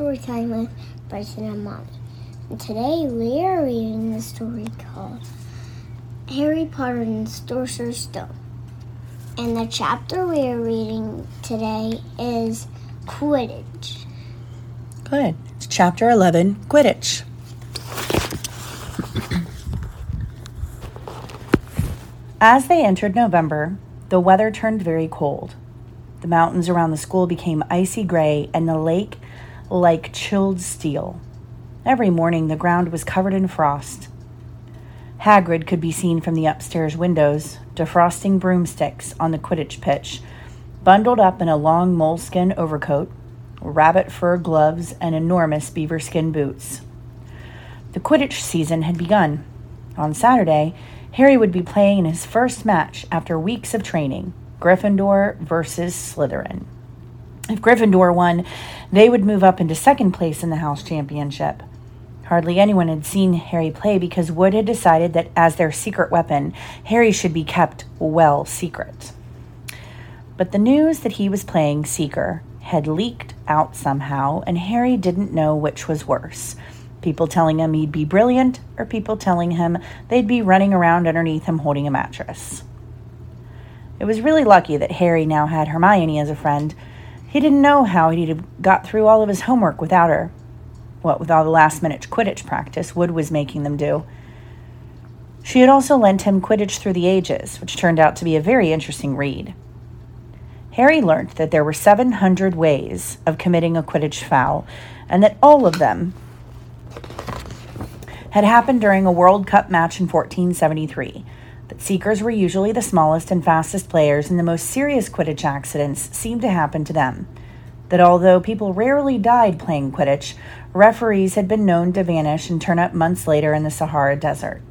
Storytime with Bryson and Mommy. And today we are reading the story called Harry Potter and the Sorcerer's Stone. And the chapter we are reading today is Quidditch. Good. It's chapter 11 Quidditch. As they entered November, the weather turned very cold. The mountains around the school became icy gray and the lake like chilled steel. Every morning the ground was covered in frost. Hagrid could be seen from the upstairs windows, defrosting broomsticks on the Quidditch pitch, bundled up in a long moleskin overcoat, rabbit fur gloves, and enormous beaver skin boots. The Quidditch season had begun. On Saturday, Harry would be playing in his first match after weeks of training. Gryffindor versus Slytherin. If Gryffindor won, they would move up into second place in the House Championship. Hardly anyone had seen Harry play because Wood had decided that as their secret weapon, Harry should be kept well secret. But the news that he was playing Seeker had leaked out somehow, and Harry didn't know which was worse people telling him he'd be brilliant, or people telling him they'd be running around underneath him holding a mattress. It was really lucky that Harry now had Hermione as a friend. He didn't know how he'd have got through all of his homework without her. What with all the last minute Quidditch practice Wood was making them do. She had also lent him Quidditch Through the Ages, which turned out to be a very interesting read. Harry learned that there were 700 ways of committing a Quidditch foul, and that all of them had happened during a World Cup match in 1473 that Seekers were usually the smallest and fastest players, and the most serious Quidditch accidents seemed to happen to them. That although people rarely died playing Quidditch, referees had been known to vanish and turn up months later in the Sahara Desert.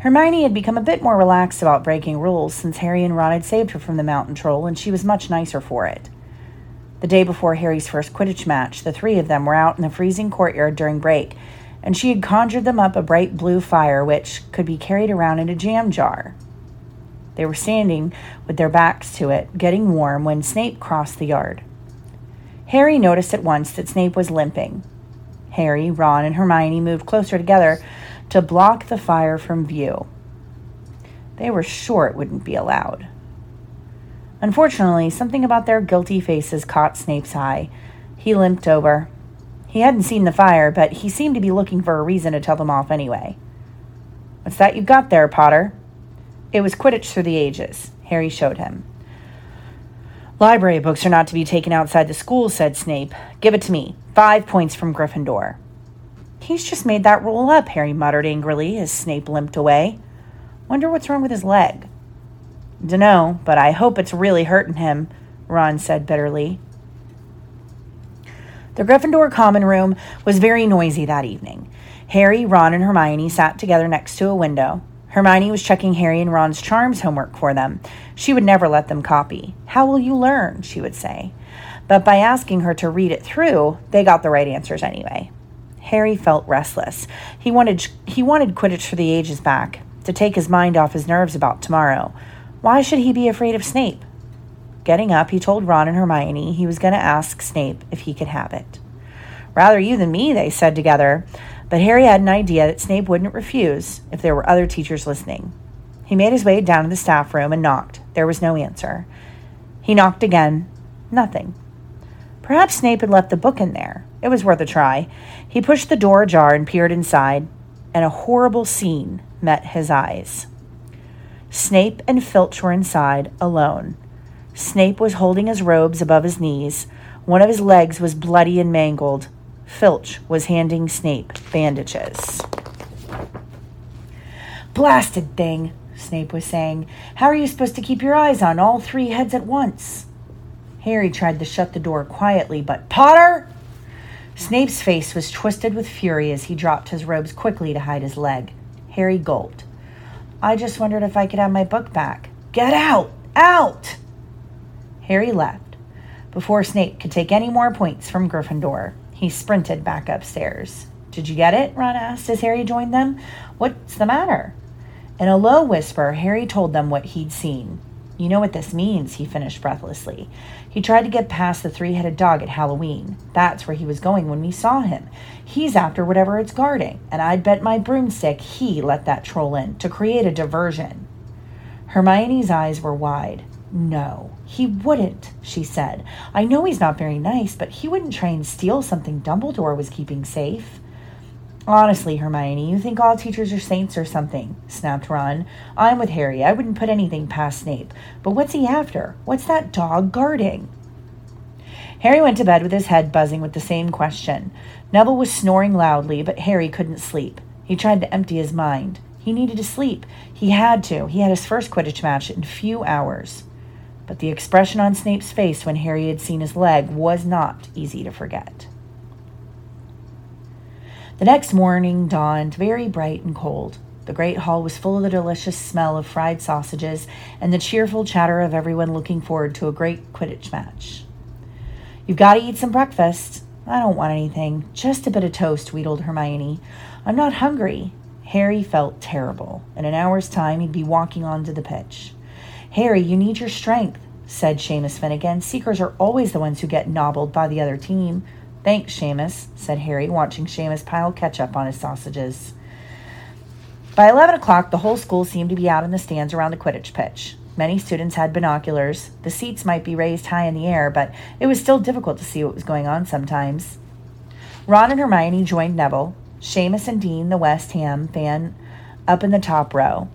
Hermione had become a bit more relaxed about breaking rules since Harry and Ron had saved her from the mountain troll, and she was much nicer for it. The day before Harry's first Quidditch match, the three of them were out in the freezing courtyard during break and she had conjured them up a bright blue fire which could be carried around in a jam jar. They were standing with their backs to it, getting warm, when Snape crossed the yard. Harry noticed at once that Snape was limping. Harry, Ron, and Hermione moved closer together to block the fire from view. They were sure it wouldn't be allowed. Unfortunately, something about their guilty faces caught Snape's eye. He limped over, he hadn't seen the fire, but he seemed to be looking for a reason to tell them off anyway. What's that you've got there, Potter? It was Quidditch through the ages, Harry showed him. Library books are not to be taken outside the school, said Snape. Give it to me. Five points from Gryffindor. He's just made that rule up, Harry muttered angrily as Snape limped away. Wonder what's wrong with his leg. Dunno, but I hope it's really hurting him, Ron said bitterly. The Gryffindor common room was very noisy that evening. Harry, Ron, and Hermione sat together next to a window. Hermione was checking Harry and Ron's charms homework for them. She would never let them copy. How will you learn? she would say. But by asking her to read it through, they got the right answers anyway. Harry felt restless. He wanted he wanted Quidditch for the ages back, to take his mind off his nerves about tomorrow. Why should he be afraid of Snape? Getting up, he told Ron and Hermione he was going to ask Snape if he could have it. Rather you than me, they said together, but Harry had an idea that Snape wouldn't refuse if there were other teachers listening. He made his way down to the staff room and knocked. There was no answer. He knocked again. Nothing. Perhaps Snape had left the book in there. It was worth a try. He pushed the door ajar and peered inside, and a horrible scene met his eyes. Snape and Filch were inside, alone. Snape was holding his robes above his knees. One of his legs was bloody and mangled. Filch was handing Snape bandages. Blasted thing, Snape was saying. How are you supposed to keep your eyes on all three heads at once? Harry tried to shut the door quietly, but Potter! Snape's face was twisted with fury as he dropped his robes quickly to hide his leg. Harry gulped. I just wondered if I could have my book back. Get out! Out! Harry left. Before Snape could take any more points from Gryffindor, he sprinted back upstairs. Did you get it? Ron asked as Harry joined them. What's the matter? In a low whisper, Harry told them what he'd seen. You know what this means, he finished breathlessly. He tried to get past the three headed dog at Halloween. That's where he was going when we saw him. He's after whatever it's guarding, and I'd bet my broomstick he let that troll in to create a diversion. Hermione's eyes were wide. No, he wouldn't, she said. I know he's not very nice, but he wouldn't try and steal something Dumbledore was keeping safe. Honestly, Hermione, you think all teachers are saints or something, snapped Ron. I'm with Harry. I wouldn't put anything past Snape. But what's he after? What's that dog guarding? Harry went to bed with his head buzzing with the same question. Neville was snoring loudly, but Harry couldn't sleep. He tried to empty his mind. He needed to sleep. He had to. He had his first Quidditch match in a few hours. But the expression on Snape's face when Harry had seen his leg was not easy to forget. The next morning dawned very bright and cold. The great hall was full of the delicious smell of fried sausages and the cheerful chatter of everyone looking forward to a great Quidditch match. You've got to eat some breakfast. I don't want anything. Just a bit of toast, wheedled Hermione. I'm not hungry. Harry felt terrible. In an hour's time, he'd be walking onto the pitch. Harry, you need your strength, said Seamus Finnegan. Seekers are always the ones who get nobbled by the other team. Thanks, Seamus, said Harry, watching Seamus pile ketchup on his sausages. By 11 o'clock, the whole school seemed to be out in the stands around the Quidditch pitch. Many students had binoculars. The seats might be raised high in the air, but it was still difficult to see what was going on sometimes. Ron and Hermione joined Neville, Seamus and Dean, the West Ham fan, up in the top row.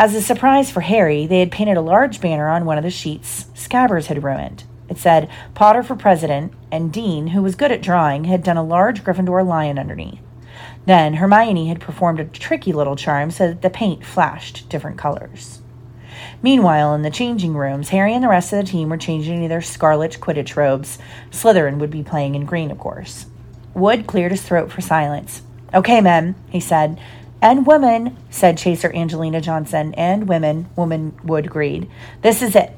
As a surprise for Harry, they had painted a large banner on one of the sheets Scabbers had ruined. It said Potter for president, and Dean, who was good at drawing, had done a large Gryffindor lion underneath. Then Hermione had performed a tricky little charm so that the paint flashed different colors. Meanwhile, in the changing rooms, Harry and the rest of the team were changing into their scarlet Quidditch robes. Slytherin would be playing in green, of course. Wood cleared his throat for silence. Okay, men, he said. And women, said Chaser Angelina Johnson. And women, woman Wood agreed. This is it.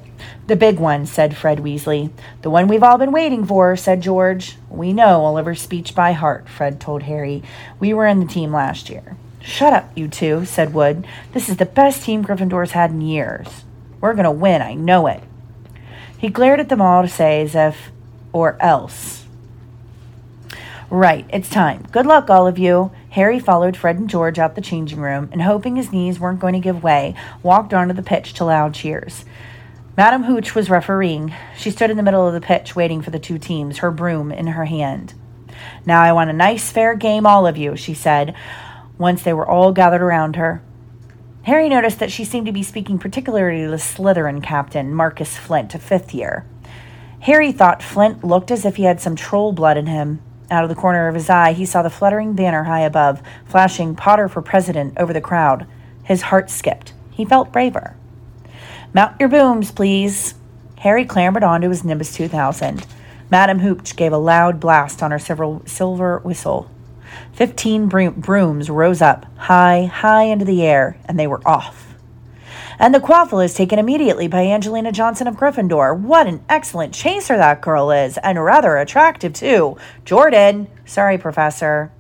The big one, said Fred Weasley. The one we've all been waiting for, said George. We know Oliver's speech by heart, Fred told Harry. We were in the team last year. Shut up, you two, said Wood. This is the best team Gryffindor's had in years. We're going to win, I know it. He glared at them all to say, as if, or else. Right, it's time. Good luck, all of you. Harry followed Fred and George out the changing room and, hoping his knees weren't going to give way, walked onto the pitch to loud cheers. Madam Hooch was refereeing. She stood in the middle of the pitch waiting for the two teams, her broom in her hand. Now I want a nice, fair game, all of you, she said, once they were all gathered around her. Harry noticed that she seemed to be speaking particularly to the Slytherin captain, Marcus Flint, a fifth year. Harry thought Flint looked as if he had some troll blood in him. Out of the corner of his eye, he saw the fluttering banner high above, flashing Potter for president over the crowd. His heart skipped. He felt braver. Mount your booms, please. Harry clambered onto his Nimbus 2000. Madame Hooch gave a loud blast on her silver whistle. Fifteen brooms rose up, high, high into the air, and they were off. And the quaffle is taken immediately by Angelina Johnson of Gryffindor. What an excellent chaser that girl is, and rather attractive, too. Jordan! Sorry, Professor.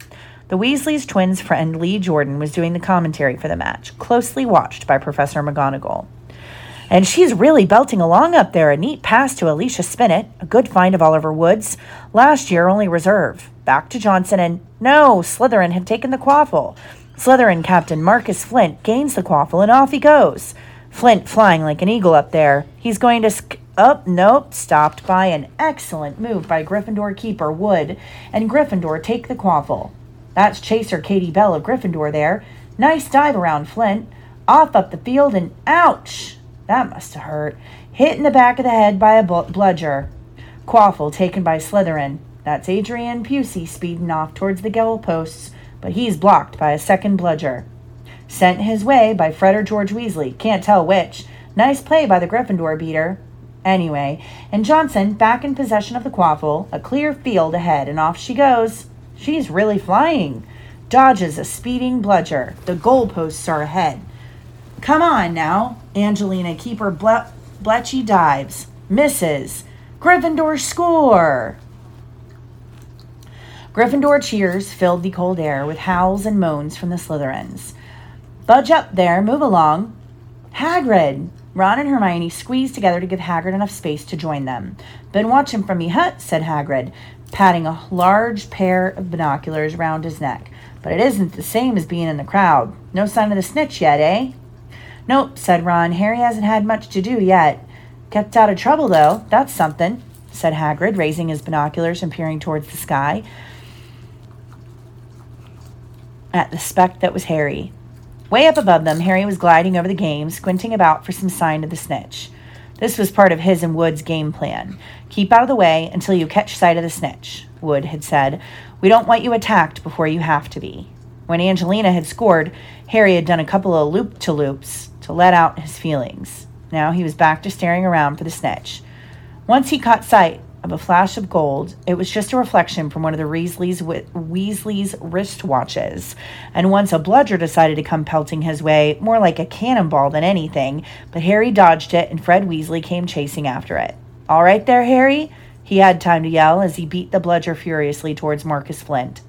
The Weasley's twins' friend Lee Jordan was doing the commentary for the match, closely watched by Professor McGonagall. And she's really belting along up there. A neat pass to Alicia Spinnet, a good find of Oliver Woods. Last year, only reserve. Back to Johnson, and no, Slytherin had taken the quaffle. Slytherin captain Marcus Flint gains the quaffle, and off he goes. Flint flying like an eagle up there. He's going to. Sk- oh, nope, stopped by an excellent move by Gryffindor keeper Wood, and Gryffindor take the quaffle. That's chaser Katie Bell of Gryffindor there. Nice dive around Flint. Off up the field, and ouch! That must have hurt. Hit in the back of the head by a bludger. Quaffle taken by Slytherin. That's Adrian Pusey speeding off towards the goal posts, but he's blocked by a second bludger. Sent his way by Fred or George Weasley, can't tell which. Nice play by the Gryffindor beater. Anyway, and Johnson back in possession of the quaffle, a clear field ahead, and off she goes. She's really flying. Dodges a speeding bludger. The goalposts are ahead. Come on now. Angelina Keeper Ble- Bletchy dives. Misses. Gryffindor score. Gryffindor cheers filled the cold air with howls and moans from the Slytherins. Budge up there, move along. Hagrid! Ron and Hermione squeezed together to give Hagrid enough space to join them. Been watching from me hut, said Hagrid, patting a large pair of binoculars round his neck. But it isn't the same as being in the crowd. No sign of the snitch yet, eh? Nope, said Ron. Harry hasn't had much to do yet. Kept out of trouble, though. That's something, said Hagrid, raising his binoculars and peering towards the sky at the speck that was Harry. Way up above them, Harry was gliding over the game, squinting about for some sign of the snitch. This was part of his and Wood's game plan. Keep out of the way until you catch sight of the snitch, Wood had said. We don't want you attacked before you have to be. When Angelina had scored, Harry had done a couple of loop to loops to let out his feelings. Now he was back to staring around for the snitch. Once he caught sight of a flash of gold, it was just a reflection from one of the Weasley's, Weasley's wristwatches. And once a bludger decided to come pelting his way, more like a cannonball than anything, but Harry dodged it and Fred Weasley came chasing after it. All right there, Harry? He had time to yell as he beat the bludger furiously towards Marcus Flint.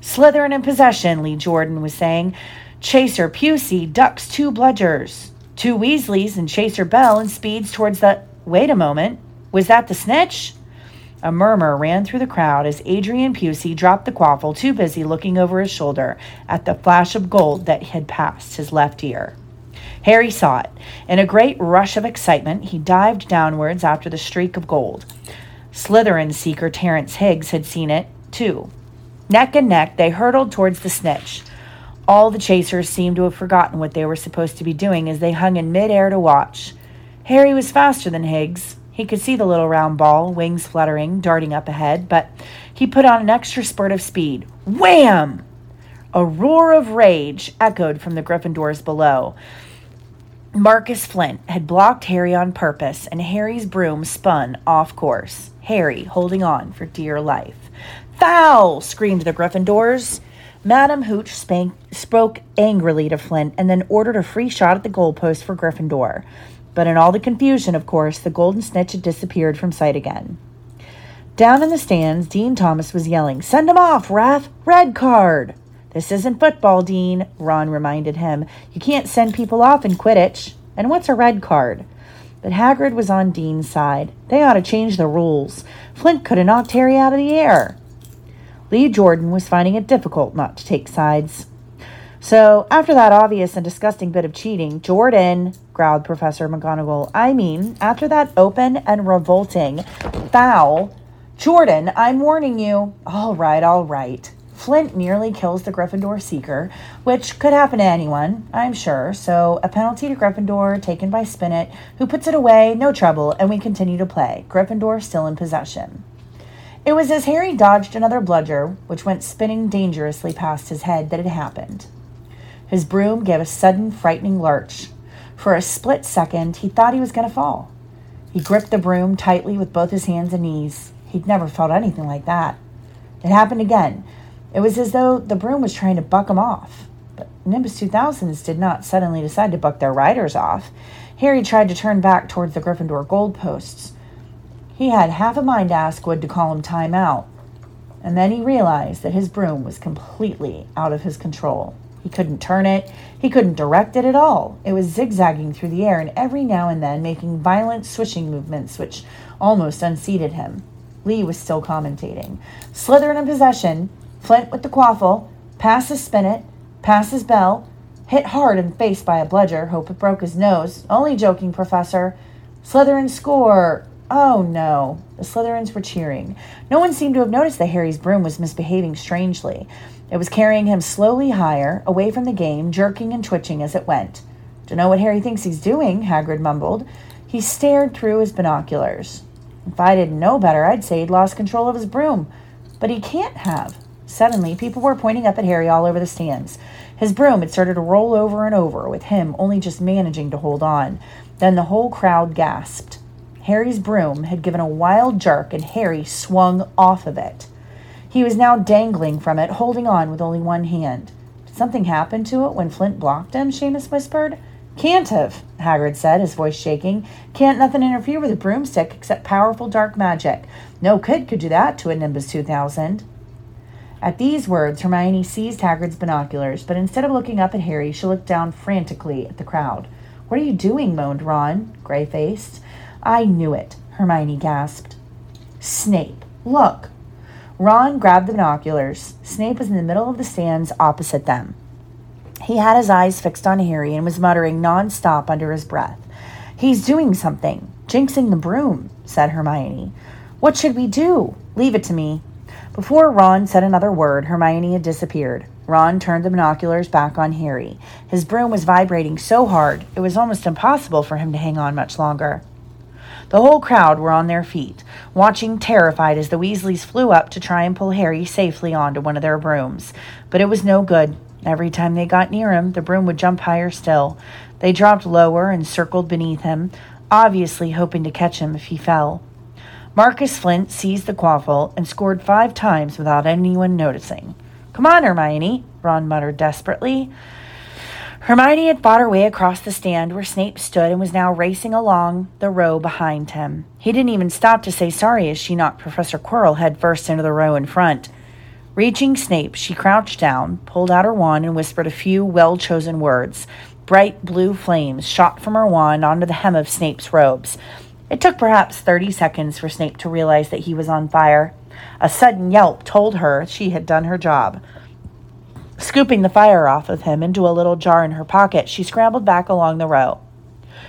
Slytherin in possession, Lee Jordan was saying. Chaser Pusey ducks two bludgers. Two Weasleys and Chaser Bell and speeds towards the. Wait a moment. Was that the snitch? A murmur ran through the crowd as Adrian Pusey dropped the quaffle, too busy looking over his shoulder at the flash of gold that had passed his left ear. Harry saw it. In a great rush of excitement, he dived downwards after the streak of gold. Slytherin seeker Terence Higgs had seen it, too. Neck and neck, they hurtled towards the snitch. All the chasers seemed to have forgotten what they were supposed to be doing as they hung in midair to watch. Harry was faster than Higgs. He could see the little round ball, wings fluttering, darting up ahead, but he put on an extra spurt of speed. Wham! A roar of rage echoed from the Gryffindors below. Marcus Flint had blocked Harry on purpose, and Harry's broom spun off course. Harry holding on for dear life. Foul! screamed the Gryffindors. Madam Hooch spank, spoke angrily to Flint and then ordered a free shot at the goalpost for Gryffindor. But in all the confusion, of course, the golden snitch had disappeared from sight again. Down in the stands, Dean Thomas was yelling, Send him off, Ref! Red card! This isn't football, Dean, Ron reminded him. You can't send people off in Quidditch. And what's a red card? But Hagrid was on Dean's side. They ought to change the rules. Flint could have knocked Harry out of the air. Lee Jordan was finding it difficult not to take sides. So, after that obvious and disgusting bit of cheating, Jordan, growled Professor McGonagall, I mean, after that open and revolting foul, Jordan, I'm warning you. All right, all right. Flint nearly kills the Gryffindor Seeker, which could happen to anyone, I'm sure. So, a penalty to Gryffindor taken by Spinnet, who puts it away, no trouble, and we continue to play. Gryffindor still in possession. It was as Harry dodged another bludger, which went spinning dangerously past his head, that it happened. His broom gave a sudden, frightening lurch. For a split second, he thought he was going to fall. He gripped the broom tightly with both his hands and knees. He'd never felt anything like that. It happened again. It was as though the broom was trying to buck him off. But Nimbus 2000s did not suddenly decide to buck their riders off. Harry tried to turn back towards the Gryffindor goalposts. He had half a mind to ask Wood to call him time out, and then he realized that his broom was completely out of his control. He couldn't turn it, he couldn't direct it at all. It was zigzagging through the air and every now and then making violent swishing movements which almost unseated him. Lee was still commentating. Slytherin in possession, Flint with the quaffle, passes Spinnet, passes Bell, hit hard in face by a bludger, hope it broke his nose. Only joking, Professor. Slytherin score. Oh no. The Slytherins were cheering. No one seemed to have noticed that Harry's broom was misbehaving strangely. It was carrying him slowly higher, away from the game, jerking and twitching as it went. Dunno what Harry thinks he's doing, Hagrid mumbled. He stared through his binoculars. If I didn't know better, I'd say he'd lost control of his broom. But he can't have. Suddenly, people were pointing up at Harry all over the stands. His broom had started to roll over and over, with him only just managing to hold on. Then the whole crowd gasped. Harry's broom had given a wild jerk, and Harry swung off of it. He was now dangling from it, holding on with only one hand. Did something happen to it when Flint blocked him? Seamus whispered. Can't have, Hagrid said, his voice shaking. Can't nothing interfere with a broomstick except powerful dark magic. No kid could do that to a Nimbus 2000. At these words, Hermione seized Hagrid's binoculars, but instead of looking up at Harry, she looked down frantically at the crowd. What are you doing? moaned Ron, gray faced. I knew it, Hermione gasped. Snape, look. Ron grabbed the binoculars. Snape was in the middle of the stands opposite them. He had his eyes fixed on Harry and was muttering nonstop under his breath. He's doing something, jinxing the broom, said Hermione. What should we do? Leave it to me. Before Ron said another word, Hermione had disappeared. Ron turned the binoculars back on Harry. His broom was vibrating so hard it was almost impossible for him to hang on much longer. The whole crowd were on their feet, watching terrified as the Weasleys flew up to try and pull Harry safely onto one of their brooms. But it was no good. Every time they got near him, the broom would jump higher still. They dropped lower and circled beneath him, obviously hoping to catch him if he fell. Marcus Flint seized the quaffle and scored five times without anyone noticing. Come on, Hermione, Ron muttered desperately. Hermione had fought her way across the stand where Snape stood and was now racing along the row behind him. He didn't even stop to say sorry as she knocked Professor Quirrell headfirst into the row in front. Reaching Snape, she crouched down, pulled out her wand, and whispered a few well chosen words. Bright blue flames shot from her wand onto the hem of Snape's robes. It took perhaps 30 seconds for Snape to realize that he was on fire. A sudden yelp told her she had done her job. Scooping the fire off of him into a little jar in her pocket, she scrambled back along the row.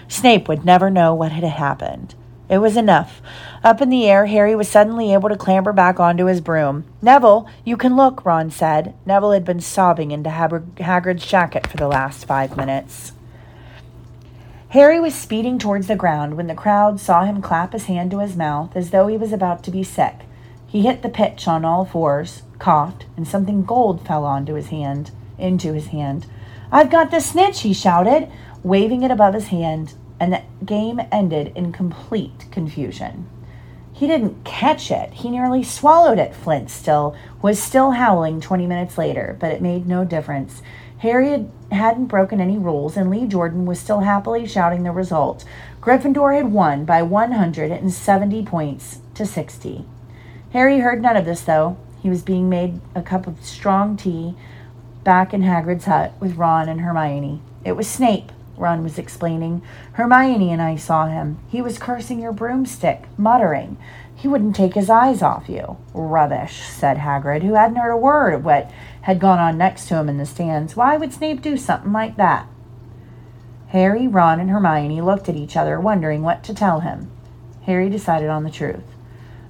Snape would never know what had happened. It was enough. Up in the air, Harry was suddenly able to clamber back onto his broom. Neville, you can look, Ron said. Neville had been sobbing into Hagrid's jacket for the last five minutes. Harry was speeding towards the ground when the crowd saw him clap his hand to his mouth as though he was about to be sick. He hit the pitch on all fours, coughed, and something gold fell onto his hand, into his hand. I've got the snitch, he shouted, waving it above his hand, and the game ended in complete confusion. He didn't catch it. He nearly swallowed it. Flint still was still howling 20 minutes later, but it made no difference. Harry had, hadn't broken any rules, and Lee Jordan was still happily shouting the result. Gryffindor had won by 170 points to 60. Harry heard none of this, though. He was being made a cup of strong tea back in Hagrid's hut with Ron and Hermione. It was Snape, Ron was explaining. Hermione and I saw him. He was cursing your broomstick, muttering. He wouldn't take his eyes off you. Rubbish, said Hagrid, who hadn't heard a word of what had gone on next to him in the stands. Why would Snape do something like that? Harry, Ron, and Hermione looked at each other, wondering what to tell him. Harry decided on the truth.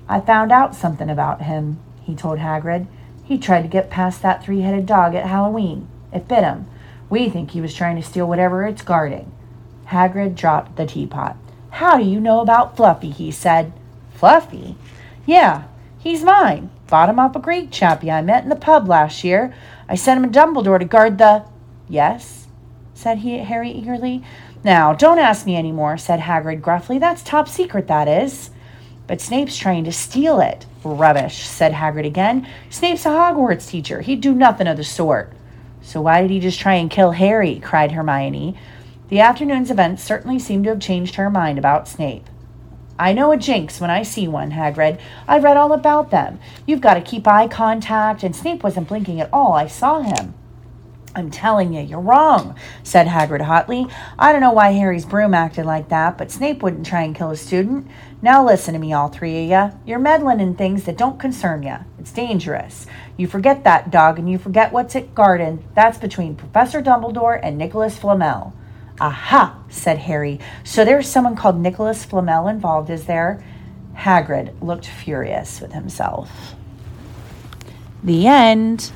I found out something about him, he told Hagrid. He tried to get past that three headed dog at Halloween. It bit him. We think he was trying to steal whatever it's guarding. Hagrid dropped the teapot. How do you know about Fluffy? he said. Fluffy? Yeah, he's mine. Bought him off a Greek chappie I met in the pub last year. I sent him to Dumbledore to guard the. Yes? said he, Harry eagerly. Now, don't ask me any more, said Hagrid gruffly. That's top secret, that is. But Snape's trying to steal it. Rubbish, said Hagrid again. Snape's a Hogwarts teacher. He'd do nothing of the sort. So why did he just try and kill Harry? cried Hermione. The afternoon's events certainly seemed to have changed her mind about Snape. I know a jinx when I see one, Hagrid. I've read all about them. You've got to keep eye contact, and Snape wasn't blinking at all. I saw him. I'm telling you, you're wrong, said Hagrid hotly. I don't know why Harry's broom acted like that, but Snape wouldn't try and kill a student. Now listen to me, all three of you. You're meddling in things that don't concern you. It's dangerous. You forget that, dog, and you forget what's at Garden. That's between Professor Dumbledore and Nicholas Flamel. Aha, said Harry. So there's someone called Nicholas Flamel involved, is there? Hagrid looked furious with himself. The end.